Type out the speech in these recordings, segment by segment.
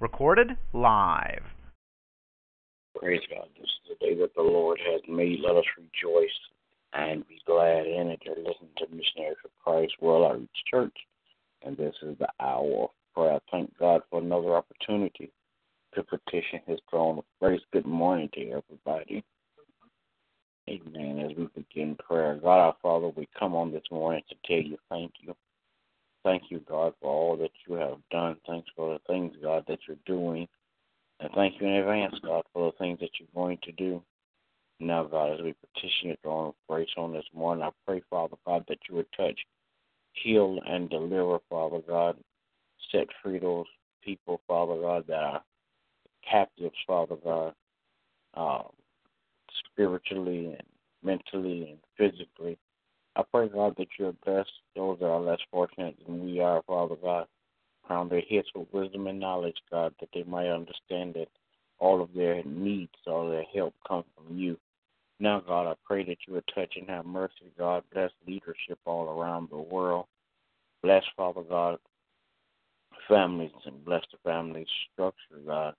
Recorded live. Praise God. This is the day that the Lord has made. Let us rejoice and be glad in it. You're listening to Missionaries of Christ World Outreach Church, and this is the hour of prayer. Thank God for another opportunity to petition His throne of grace. Good morning to everybody. Amen. As we begin prayer, God our Father, we come on this morning to tell you thank you. Thank you, God, for all that you have done. Thanks for the things, God, that you're doing. And thank you in advance, God, for the things that you're going to do. Now, God, as we petition your throne of grace on this morning, I pray, Father God, that you would touch, heal, and deliver, Father God. Set free those people, Father God, that are captives, Father God, um, spiritually and mentally and physically. I pray, God, that you bless those that are less fortunate than we are, Father God. Crown their heads with wisdom and knowledge, God, that they might understand that all of their needs, all their help come from you. Now, God, I pray that you would touch and have mercy, God. Bless leadership all around the world. Bless, Father God, families and bless the family structure, God.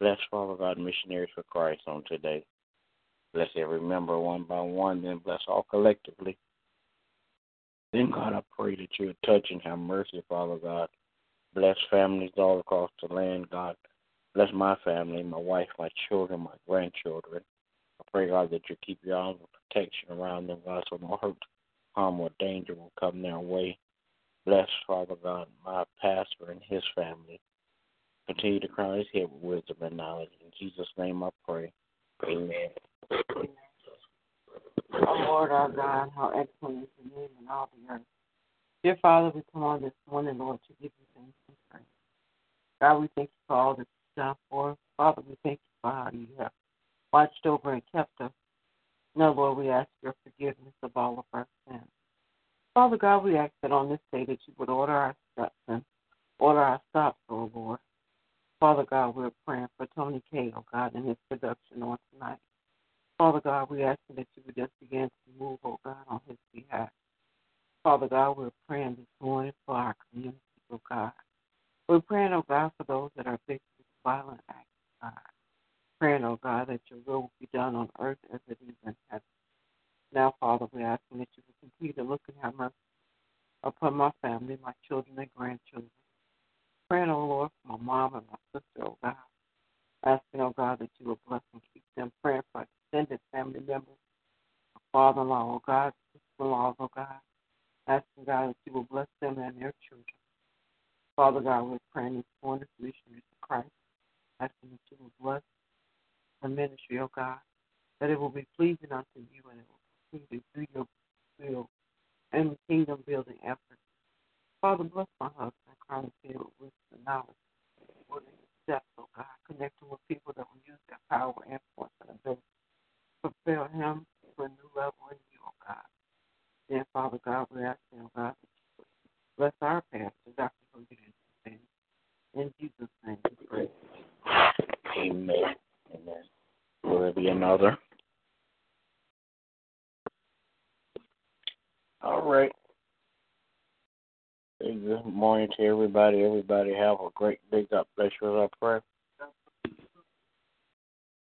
Bless, Father God, missionaries for Christ on today. Bless every member one by one, then bless all collectively. Then, God, I pray that you would touch and have mercy, Father God. Bless families all across the land, God. Bless my family, my wife, my children, my grandchildren. I pray, God, that you keep your arms of protection around them, God, so no hurt, harm, or danger will come their way. Bless, Father God, my pastor and his family. Continue to crown his head with wisdom and knowledge. In Jesus' name I pray. Amen. Oh Lord our God, how excellent is your name in all the earth. Dear Father, we come on this morning, Lord, to give you thanks and praise. God, we thank you for all that you've done for us. Father, we thank you for how you have watched over and kept us. Now, Lord, we ask your forgiveness of all of our sins. Father God, we ask that on this day that you would order our steps and order our stops, oh Lord. Father God, we're praying for Tony K, oh God, in his production on tonight. Father God, we ask that you would just begin to move, oh God, on his behalf. Father God, we're praying this morning for our community, oh God. We're praying, oh God, for those that are victims of violent acts, oh God. Praying, oh God, that your will will be done on earth as it is in heaven. Now, Father, we're asking that you will continue to look and have mercy upon my family, my children and grandchildren. Praying, oh Lord, for my mom and my sister, oh God. Asking, oh God, that you will bless them. Members, father in law, oh God, sister in law, oh God. Asking God that you will bless them and their children. Father God, we're praying this morning for missionaries of Christ. Asking that you will bless the ministry, oh God, that it will be pleasing unto you and it will continue to do your will and kingdom building efforts. Father, bless my husband, his with and knowledge. Order his steps, oh God, connecting with people that will use their power, influence, and ability propel him to a new level in you, oh God. Then, Father God, we're asking, oh God, that you bless our pastor, Dr. Hogan, in Jesus' name we pray. Amen. Amen. Will there be another? All right. Good morning to everybody. Everybody have a great day. God bless you with our prayer.